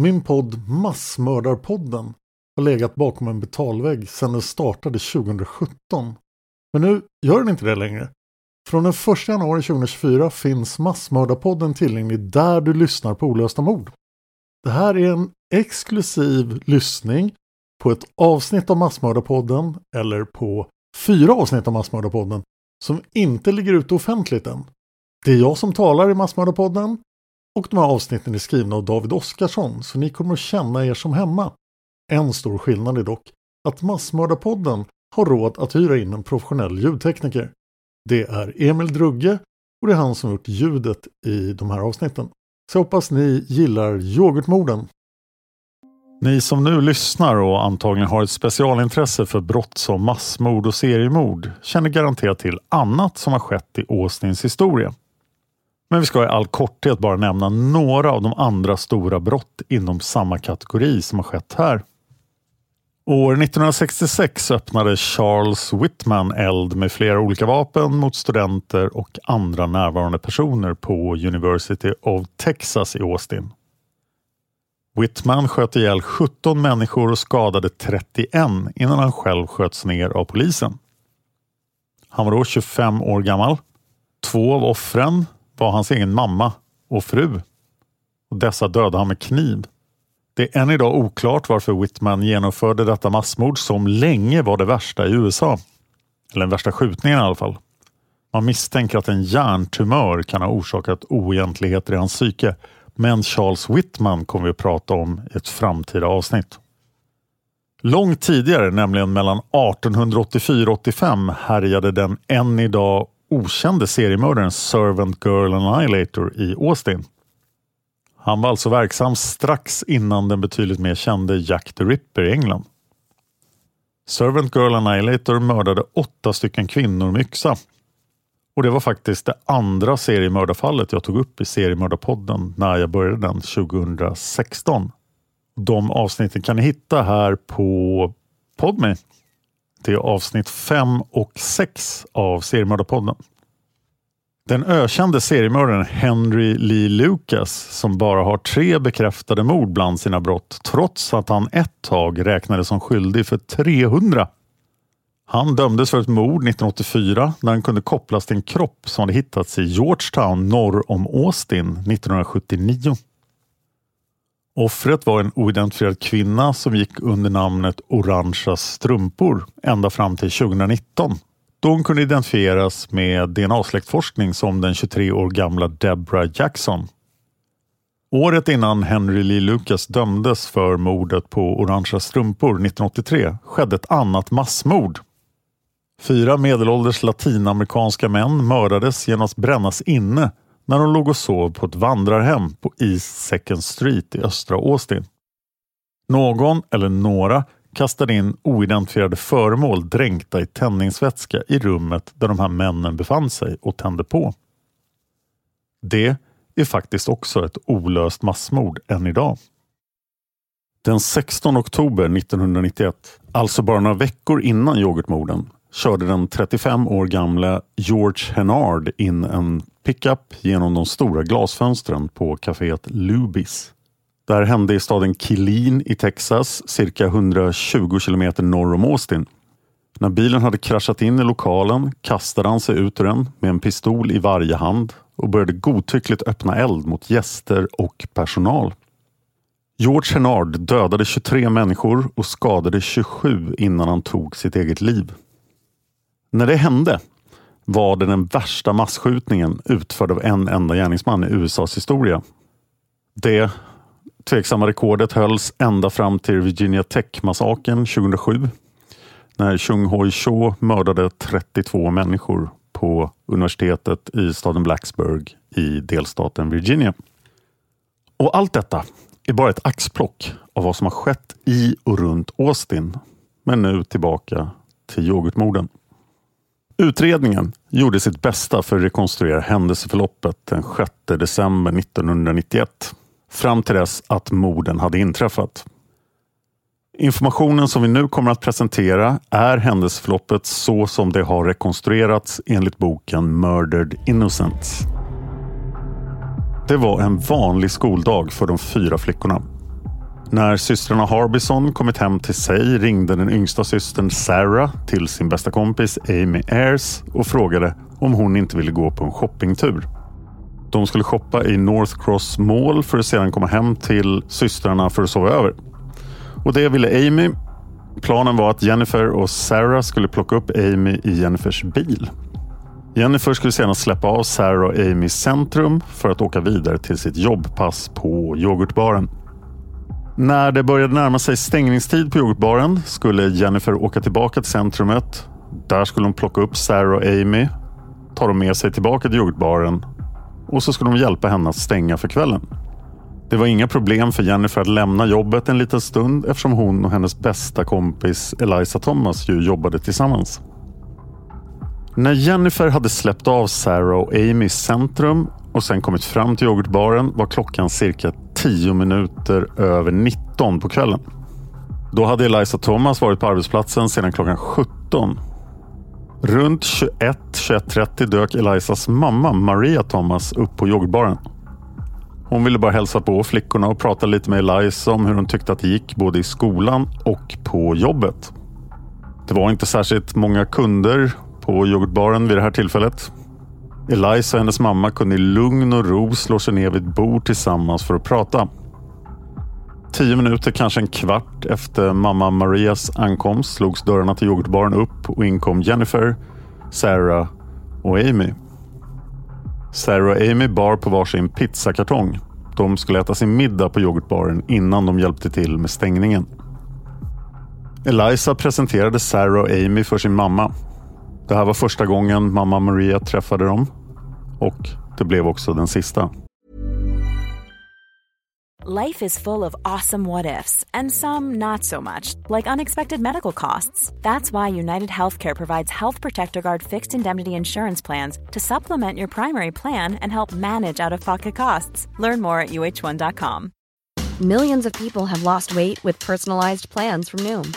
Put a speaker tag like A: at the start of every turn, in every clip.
A: Min podd Massmördarpodden har legat bakom en betalvägg sedan den startade 2017. Men nu gör den inte det längre. Från den 1 januari 2024 finns Massmördarpodden tillgänglig där du lyssnar på olösta mord. Det här är en exklusiv lyssning på ett avsnitt av Massmördarpodden eller på fyra avsnitt av Massmördarpodden som inte ligger ute offentligt än. Det är jag som talar i Massmördarpodden och de här avsnitten är skrivna av David Oskarsson så ni kommer att känna er som hemma. En stor skillnad är dock att Massmördarpodden har råd att hyra in en professionell ljudtekniker. Det är Emil Drugge och det är han som gjort ljudet i de här avsnitten. Så jag hoppas ni gillar yoghurtmorden. Ni som nu lyssnar och antagligen har ett specialintresse för brott som massmord och seriemord känner garanterat till annat som har skett i Åsnins historia. Men vi ska i all korthet bara nämna några av de andra stora brott inom samma kategori som har skett här. År 1966 öppnade Charles Whitman eld med flera olika vapen mot studenter och andra närvarande personer på University of Texas i Austin. Whitman sköt ihjäl 17 människor och skadade 31 innan han själv sköts ner av polisen. Han var då 25 år gammal. Två av offren var hans egen mamma och fru. Och dessa dödade han med kniv. Det är än idag oklart varför Whitman genomförde detta massmord som länge var det värsta i USA. Eller den värsta skjutningen i alla fall. Man misstänker att en hjärntumör kan ha orsakat oegentligheter i hans psyke. Men Charles Whitman kommer vi att prata om i ett framtida avsnitt. Långt tidigare, nämligen mellan 1884 och 85 härjade den än idag okände seriemördaren Servant Girl Annihilator i Austin. Han var alltså verksam strax innan den betydligt mer kände Jack the Ripper i England. Servant Girl Annihilator mördade åtta stycken kvinnor med yxa. Och det var faktiskt det andra seriemördarfallet jag tog upp i seriemördarpodden när jag började den 2016. De avsnitten kan ni hitta här på Podme till avsnitt 5 och 6 av seriemördarpodden. Den ökände seriemördaren Henry Lee Lucas som bara har tre bekräftade mord bland sina brott trots att han ett tag räknades som skyldig för 300. Han dömdes för ett mord 1984 när han kunde kopplas till en kropp som hade hittats i Georgetown norr om Austin 1979. Offret var en oidentifierad kvinna som gick under namnet Orangea strumpor ända fram till 2019 då hon kunde identifieras med DNA-släktforskning som den 23 år gamla Deborah Jackson. Året innan Henry Lee Lucas dömdes för mordet på Orangea strumpor 1983 skedde ett annat massmord. Fyra medelålders latinamerikanska män mördades genom att brännas inne när hon låg och sov på ett vandrarhem på East Second Street i östra Austin. Någon eller några kastade in oidentifierade föremål dränkta i tändningsvätska i rummet där de här männen befann sig och tände på. Det är faktiskt också ett olöst massmord än idag. Den 16 oktober 1991, alltså bara några veckor innan yoghurtmorden, körde den 35 år gamla George Hennard in en pickup genom de stora glasfönstren på kaféet Lubis. Det här hände i staden Killeen i Texas, cirka 120 kilometer norr om Austin. När bilen hade kraschat in i lokalen kastade han sig ut ur den med en pistol i varje hand och började godtyckligt öppna eld mot gäster och personal. George Hennard dödade 23 människor och skadade 27 innan han tog sitt eget liv. När det hände var det den värsta massskjutningen utförd av en enda gärningsman i USAs historia. Det tveksamma rekordet hölls ända fram till Virginia Tech-massakern 2007 när Chung Hoi Cho mördade 32 människor på universitetet i staden Blacksburg i delstaten Virginia. Och allt detta är bara ett axplock av vad som har skett i och runt Austin. Men nu tillbaka till yoghurtmorden. Utredningen gjorde sitt bästa för att rekonstruera händelseförloppet den 6 december 1991 fram till dess att morden hade inträffat. Informationen som vi nu kommer att presentera är händelseförloppet så som det har rekonstruerats enligt boken Murdered Innocents. Det var en vanlig skoldag för de fyra flickorna. När systrarna Harbison kommit hem till sig ringde den yngsta systern Sarah till sin bästa kompis Amy Ayers och frågade om hon inte ville gå på en shoppingtur. De skulle shoppa i North Cross Mall för att sedan komma hem till systrarna för att sova över. Och det ville Amy. Planen var att Jennifer och Sarah skulle plocka upp Amy i Jennifers bil. Jennifer skulle sedan släppa av Sarah och Amy i centrum för att åka vidare till sitt jobbpass på yoghurtbaren. När det började närma sig stängningstid på yoghurtbaren skulle Jennifer åka tillbaka till centrumet. Där skulle hon plocka upp Sarah och Amy, ta dem med sig tillbaka till yoghurtbaren och så skulle de hjälpa henne att stänga för kvällen. Det var inga problem för Jennifer att lämna jobbet en liten stund eftersom hon och hennes bästa kompis Eliza Thomas ju jobbade tillsammans. När Jennifer hade släppt av Sarah och Amy i centrum och sen kommit fram till yoghurtbaren var klockan cirka tio minuter över 19 på kvällen. Då hade Eliza Thomas varit på arbetsplatsen sedan klockan 17. Runt 21-21.30 dök Elizas mamma Maria Thomas upp på yoghurtbaren. Hon ville bara hälsa på flickorna och prata lite med Eliza om hur hon tyckte att det gick både i skolan och på jobbet. Det var inte särskilt många kunder på yoghurtbaren vid det här tillfället. Eliza och hennes mamma kunde i lugn och ro slå sig ner vid ett bord tillsammans för att prata. Tio minuter, kanske en kvart efter mamma Marias ankomst slogs dörrarna till yoghurtbaren upp och in kom Jennifer, Sarah och Amy. Sarah och Amy bar på varsin pizzakartong. De skulle äta sin middag på yoghurtbaren innan de hjälpte till med stängningen. Eliza presenterade Sarah och Amy för sin mamma. Det här var första gången mamma Maria träffade dem och det blev också den sista.
B: Life is full of awesome what ifs and some not so much, like unexpected medical costs. That's why United Healthcare provides Health Protector Guard fixed indemnity insurance plans to supplement your primary plan and help manage out of pocket costs. Learn more at uh1.com.
C: Millions of people have lost weight with personalized plans from Noom,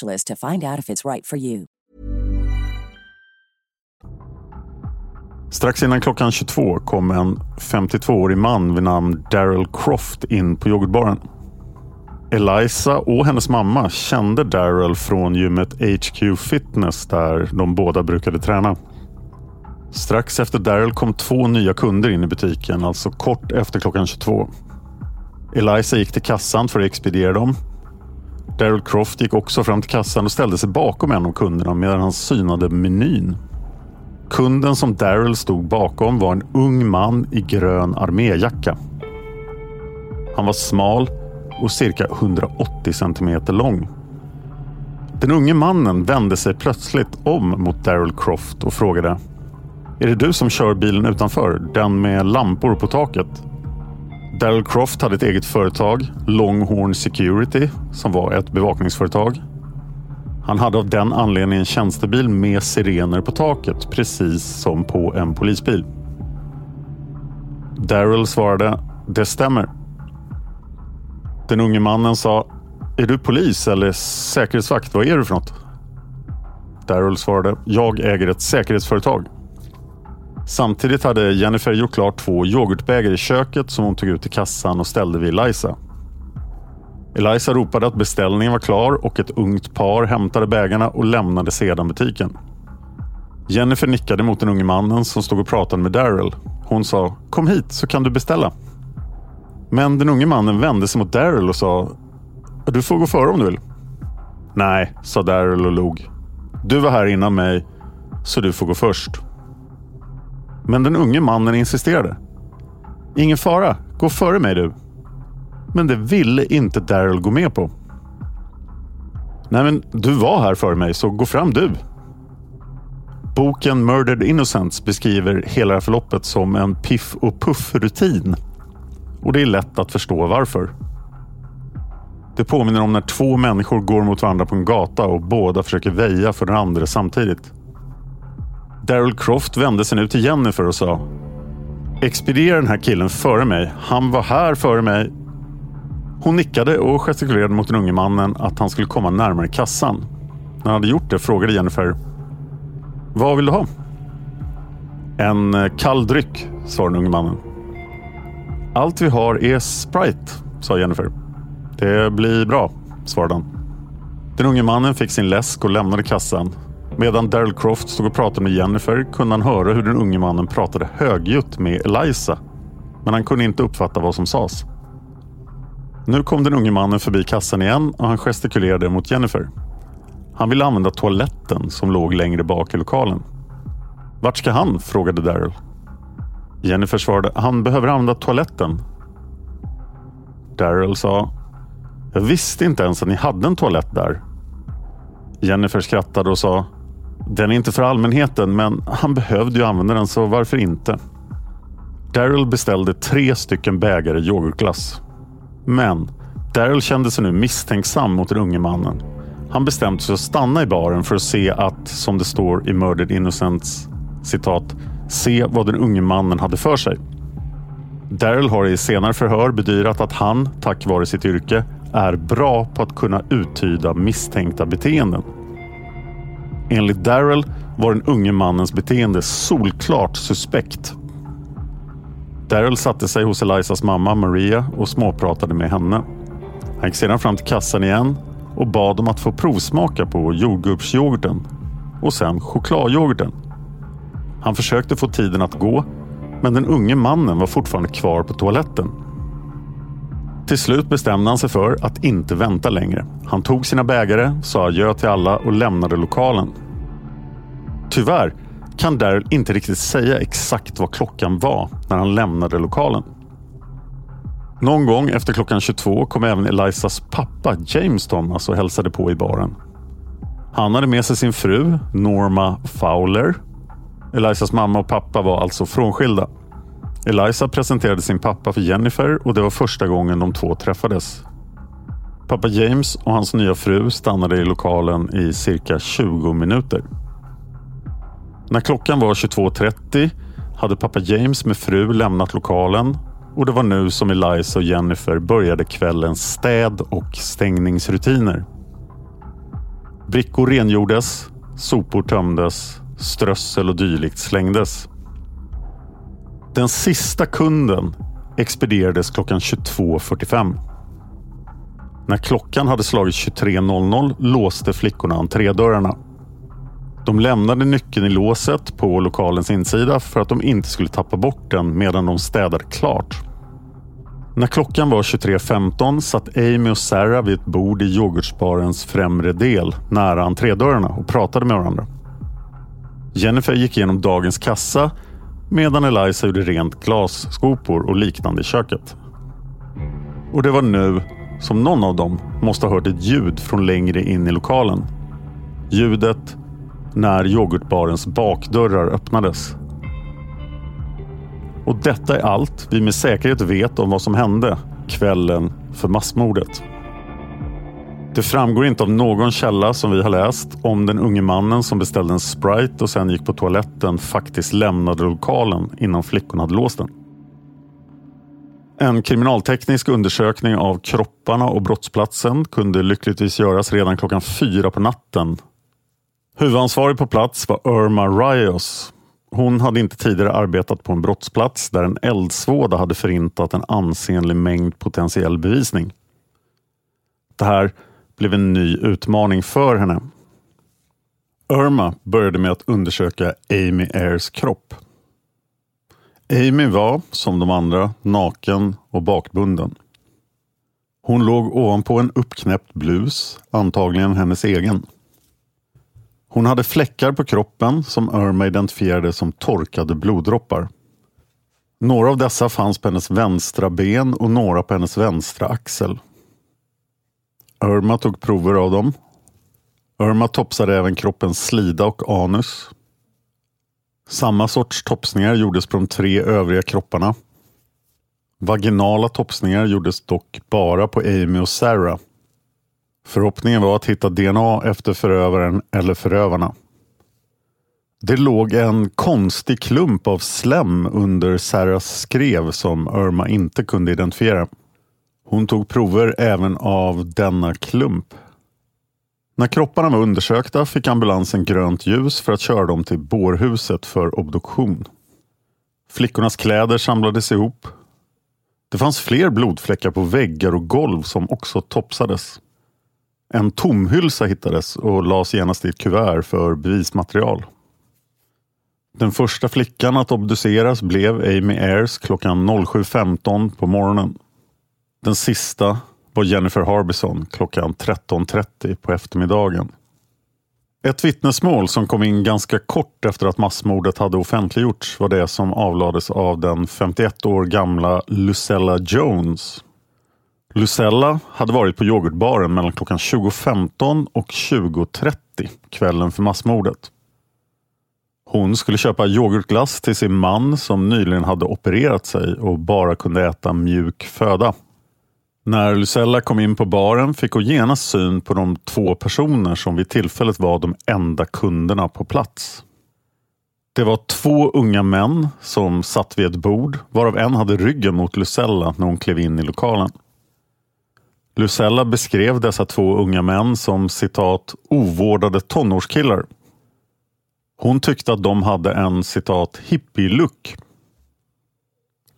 D: to find out if it's right for you.
A: Strax innan klockan 22 kom en 52-årig man vid namn Daryl Croft in på yoghurtbaren. Eliza och hennes mamma kände Daryl från gymmet HQ Fitness där de båda brukade träna. Strax efter Daryl kom två nya kunder in i butiken, alltså kort efter klockan 22. Eliza gick till kassan för att expediera dem. Daryl Croft gick också fram till kassan och ställde sig bakom en av kunderna medan han synade menyn. Kunden som Daryl stod bakom var en ung man i grön arméjacka. Han var smal och cirka 180 centimeter lång. Den unge mannen vände sig plötsligt om mot Daryl Croft och frågade Är det du som kör bilen utanför? Den med lampor på taket? Daryl Croft hade ett eget företag, Longhorn Security, som var ett bevakningsföretag. Han hade av den anledningen en tjänstebil med sirener på taket, precis som på en polisbil. Daryl svarade, det stämmer. Den unge mannen sa, är du polis eller säkerhetsvakt? Vad är du för något? Daryl svarade, jag äger ett säkerhetsföretag. Samtidigt hade Jennifer gjort klart två yoghurtbägare i köket som hon tog ut i kassan och ställde vid Eliza. Eliza ropade att beställningen var klar och ett ungt par hämtade bägarna och lämnade sedan butiken. Jennifer nickade mot den unge mannen som stod och pratade med Daryl. Hon sa “Kom hit så kan du beställa”. Men den unge mannen vände sig mot Daryl och sa “Du får gå före om du vill”. “Nej”, sa Daryl och log. “Du var här innan mig, så du får gå först”. Men den unge mannen insisterade. “Ingen fara, gå före mig du”. Men det ville inte Daryl gå med på. Nej, men du var här före mig, så gå fram du. Boken Murdered Innocents beskriver hela förloppet som en piff och puff-rutin. Och det är lätt att förstå varför. Det påminner om när två människor går mot varandra på en gata och båda försöker väja för den andra samtidigt. Daryl Croft vände sig nu till Jennifer och sa Expediera den här killen före mig. Han var här före mig hon nickade och gestikulerade mot den unge mannen att han skulle komma närmare kassan. När han hade gjort det frågade Jennifer. Vad vill du ha? En eh, kall dryck, svarade den unge mannen. Allt vi har är Sprite, sa Jennifer. Det blir bra, svarade han. Den unge mannen fick sin läsk och lämnade kassan. Medan Daryl Croft stod och pratade med Jennifer kunde han höra hur den unge mannen pratade högljutt med Eliza. Men han kunde inte uppfatta vad som sades. Nu kom den unge mannen förbi kassan igen och han gestikulerade mot Jennifer. Han ville använda toaletten som låg längre bak i lokalen. Vart ska han? frågade Daryl. Jennifer svarade, han behöver använda toaletten. Daryl sa, jag visste inte ens att ni hade en toalett där. Jennifer skrattade och sa, den är inte för allmänheten, men han behövde ju använda den, så varför inte? Daryl beställde tre stycken bägare yoghurtglass. Men Daryl kände sig nu misstänksam mot den unge mannen. Han bestämde sig att stanna i baren för att se att, som det står i Murdered Innocents citat, se vad den unge mannen hade för sig. Daryl har i senare förhör bedyrat att han, tack vare sitt yrke, är bra på att kunna uttyda misstänkta beteenden. Enligt Daryl var den unge mannens beteende solklart suspekt Daryl satte sig hos Elizas mamma Maria och småpratade med henne. Han gick sedan fram till kassan igen och bad om att få provsmaka på jordgubbsyoghurten och sen chokladyoghurten. Han försökte få tiden att gå men den unge mannen var fortfarande kvar på toaletten. Till slut bestämde han sig för att inte vänta längre. Han tog sina bägare, sa adjö till alla och lämnade lokalen. Tyvärr kan Daryl inte riktigt säga exakt vad klockan var när han lämnade lokalen. Någon gång efter klockan 22 kom även Elizas pappa James Thomas och hälsade på i baren. Han hade med sig sin fru Norma Fowler. Elisas mamma och pappa var alltså frånskilda. Eliza presenterade sin pappa för Jennifer och det var första gången de två träffades. Pappa James och hans nya fru stannade i lokalen i cirka 20 minuter. När klockan var 22.30 hade pappa James med fru lämnat lokalen och det var nu som Eliza och Jennifer började kvällens städ och stängningsrutiner. Brickor rengjordes, sopor tömdes, strössel och dylikt slängdes. Den sista kunden expedierades klockan 22.45. När klockan hade slagit 23.00 låste flickorna entrédörrarna. De lämnade nyckeln i låset på lokalens insida för att de inte skulle tappa bort den medan de städade klart. När klockan var 23.15 satt Amy och Sarah vid ett bord i yoghurtsbarens främre del nära entrédörrarna och pratade med varandra. Jennifer gick igenom dagens kassa medan Eliza gjorde rent glasskopor och liknande i köket. Och det var nu som någon av dem måste ha hört ett ljud från längre in i lokalen. Ljudet när yoghurtbarens bakdörrar öppnades. Och detta är allt vi med säkerhet vet om vad som hände kvällen för massmordet. Det framgår inte av någon källa som vi har läst om den unge mannen som beställde en Sprite och sen gick på toaletten faktiskt lämnade lokalen innan flickorna hade låst den. En kriminalteknisk undersökning av kropparna och brottsplatsen kunde lyckligtvis göras redan klockan fyra på natten. Huvudansvarig på plats var Irma Rios. Hon hade inte tidigare arbetat på en brottsplats där en eldsvåda hade förintat en ansenlig mängd potentiell bevisning. Det här blev en ny utmaning för henne. Irma började med att undersöka Amy Airs kropp. Amy var, som de andra, naken och bakbunden. Hon låg ovanpå en uppknäppt blus, antagligen hennes egen. Hon hade fläckar på kroppen som Irma identifierade som torkade bloddroppar. Några av dessa fanns på hennes vänstra ben och några på hennes vänstra axel. Irma tog prover av dem. Irma topsade även kroppens slida och anus. Samma sorts topsningar gjordes på de tre övriga kropparna. Vaginala topsningar gjordes dock bara på Amy och Sarah. Förhoppningen var att hitta DNA efter förövaren eller förövarna. Det låg en konstig klump av slem under Sarahs skrev som Irma inte kunde identifiera. Hon tog prover även av denna klump. När kropparna var undersökta fick ambulansen grönt ljus för att köra dem till bårhuset för obduktion. Flickornas kläder samlades ihop. Det fanns fler blodfläckar på väggar och golv som också topsades. En tomhylsa hittades och lades genast i ett kuvert för bevismaterial. Den första flickan att obduceras blev Amy Ayers klockan 07.15 på morgonen. Den sista var Jennifer Harbison klockan 13.30 på eftermiddagen. Ett vittnesmål som kom in ganska kort efter att massmordet hade offentliggjorts var det som avlades av den 51 år gamla Lucella Jones. Lucella hade varit på yoghurtbaren mellan klockan 20.15 och 20.30 kvällen för massmordet. Hon skulle köpa yoghurtglass till sin man som nyligen hade opererat sig och bara kunde äta mjuk föda. När Lucella kom in på baren fick hon genast syn på de två personer som vid tillfället var de enda kunderna på plats. Det var två unga män som satt vid ett bord varav en hade ryggen mot Lucella när hon klev in i lokalen. Lucella beskrev dessa två unga män som citat ovårdade tonårskillar. Hon tyckte att de hade en citat hippie-look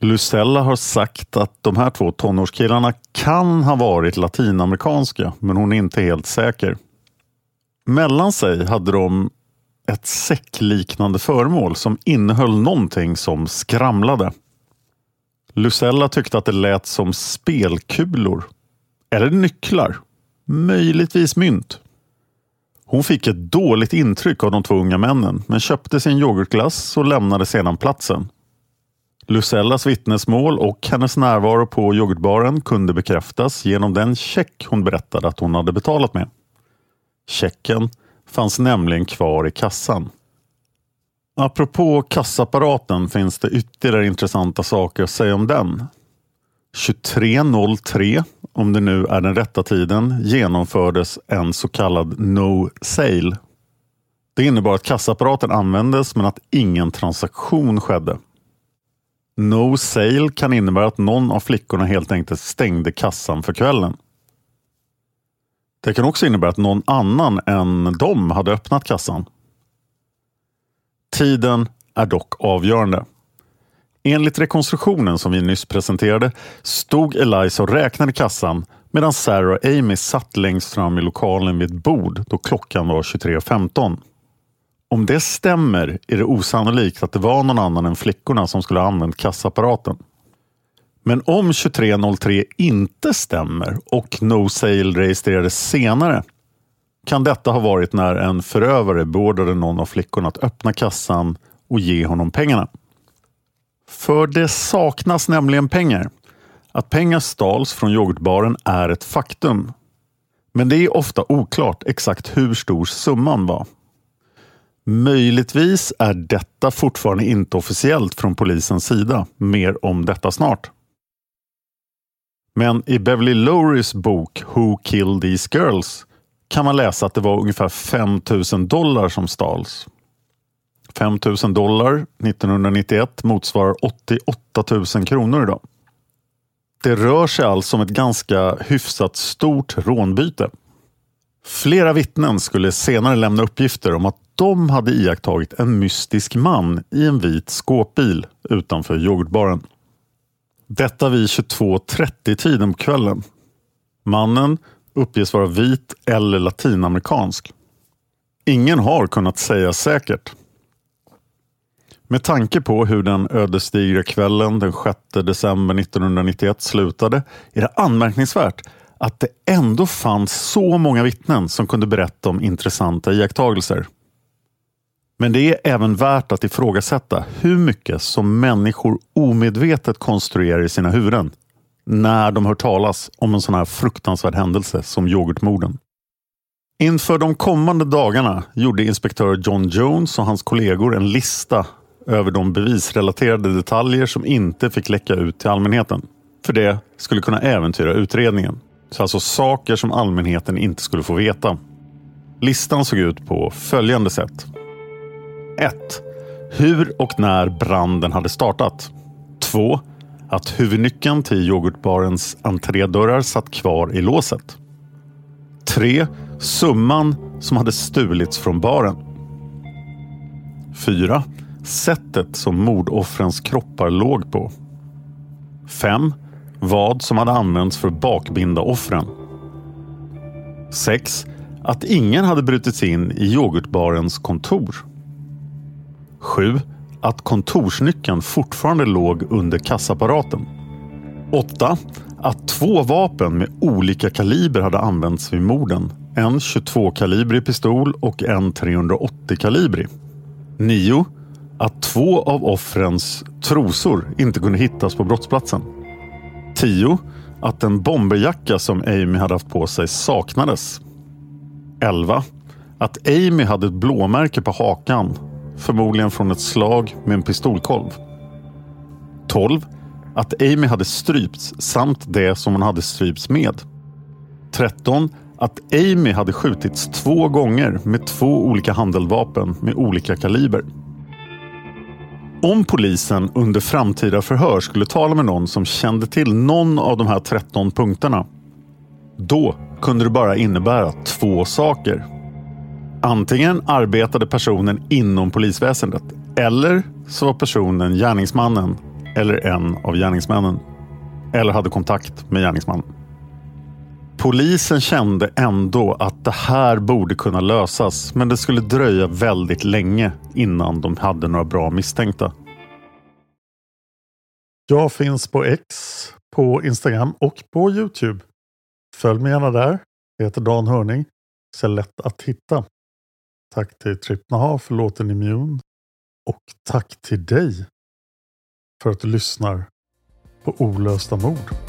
A: Lucella har sagt att de här två tonårskillarna kan ha varit latinamerikanska, men hon är inte helt säker. Mellan sig hade de ett säckliknande föremål som innehöll någonting som skramlade. Lucella tyckte att det lät som spelkulor. Eller nycklar. Möjligtvis mynt. Hon fick ett dåligt intryck av de två unga männen men köpte sin yoghurtglass och lämnade sedan platsen. Lucellas vittnesmål och hennes närvaro på yoghurtbaren kunde bekräftas genom den check hon berättade att hon hade betalat med. Checken fanns nämligen kvar i kassan. Apropå kassaapparaten finns det ytterligare intressanta saker att säga om den. 23.03, om det nu är den rätta tiden, genomfördes en så kallad no sale. Det innebar att kassaapparaten användes men att ingen transaktion skedde. No sale kan innebära att någon av flickorna helt enkelt stängde kassan för kvällen. Det kan också innebära att någon annan än de hade öppnat kassan. Tiden är dock avgörande. Enligt rekonstruktionen som vi nyss presenterade stod Eliza och räknade kassan medan Sarah och Amy satt längst fram i lokalen vid ett bord då klockan var 23.15. Om det stämmer är det osannolikt att det var någon annan än flickorna som skulle ha använt kassaapparaten. Men om 2303 inte stämmer och No Sale registrerades senare kan detta ha varit när en förövare beordrade någon av flickorna att öppna kassan och ge honom pengarna. För det saknas nämligen pengar. Att pengar stals från yoghurtbaren är ett faktum. Men det är ofta oklart exakt hur stor summan var. Möjligtvis är detta fortfarande inte officiellt från polisens sida. Mer om detta snart. Men i Beverly Lowrys bok Who Killed These Girls kan man läsa att det var ungefär 5 000 dollar som stals. 5 000 dollar 1991 motsvarar 88 000 kronor idag. Det rör sig alltså om ett ganska hyfsat stort rånbyte. Flera vittnen skulle senare lämna uppgifter om att de hade iakttagit en mystisk man i en vit skåpbil utanför yoghurtbaren. Detta vid 22.30 tiden på kvällen. Mannen uppges vara vit eller latinamerikansk. Ingen har kunnat säga säkert. Med tanke på hur den ödesdigra kvällen den 6 december 1991 slutade är det anmärkningsvärt att det ändå fanns så många vittnen som kunde berätta om intressanta iakttagelser. Men det är även värt att ifrågasätta hur mycket som människor omedvetet konstruerar i sina huvuden när de hör talas om en sån här fruktansvärd händelse som yoghurtmorden. Inför de kommande dagarna gjorde inspektör John Jones och hans kollegor en lista över de bevisrelaterade detaljer som inte fick läcka ut till allmänheten. För det skulle kunna äventyra utredningen. Så alltså saker som allmänheten inte skulle få veta. Listan såg ut på följande sätt. 1. Hur och när branden hade startat. 2. Att huvudnyckeln till yoghurtbarens entrédörrar satt kvar i låset. 3. Summan som hade stulits från baren. 4. Sättet som mordoffrens kroppar låg på. 5. Vad som hade använts för att bakbinda offren. 6. Att ingen hade brutit sig in i yoghurtbarens kontor. 7. Att kontorsnyckeln fortfarande låg under kassaapparaten. 8. Att två vapen med olika kaliber hade använts vid morden. En 22-kalibrig pistol och en 380-kalibrig. 9. Att två av offrens trosor inte kunde hittas på brottsplatsen. 10. Att den bomberjacka som Amy hade haft på sig saknades. 11. Att Amy hade ett blåmärke på hakan förmodligen från ett slag med en pistolkolv. 12. Att Amy hade strypts samt det som hon hade strypts med. 13. Att Amy hade skjutits två gånger med två olika handeldvapen med olika kaliber. Om polisen under framtida förhör skulle tala med någon som kände till någon av de här 13 punkterna. Då kunde det bara innebära två saker. Antingen arbetade personen inom polisväsendet eller så var personen gärningsmannen eller en av gärningsmännen. Eller hade kontakt med gärningsmannen. Polisen kände ändå att det här borde kunna lösas men det skulle dröja väldigt länge innan de hade några bra misstänkta.
E: Jag finns på X, på Instagram och på Youtube. Följ mig gärna där. Jag heter Dan Hörning. Så lätt att hitta. Tack till Trippnaha för låten Immune. Och tack till dig för att du lyssnar på Olösta mord.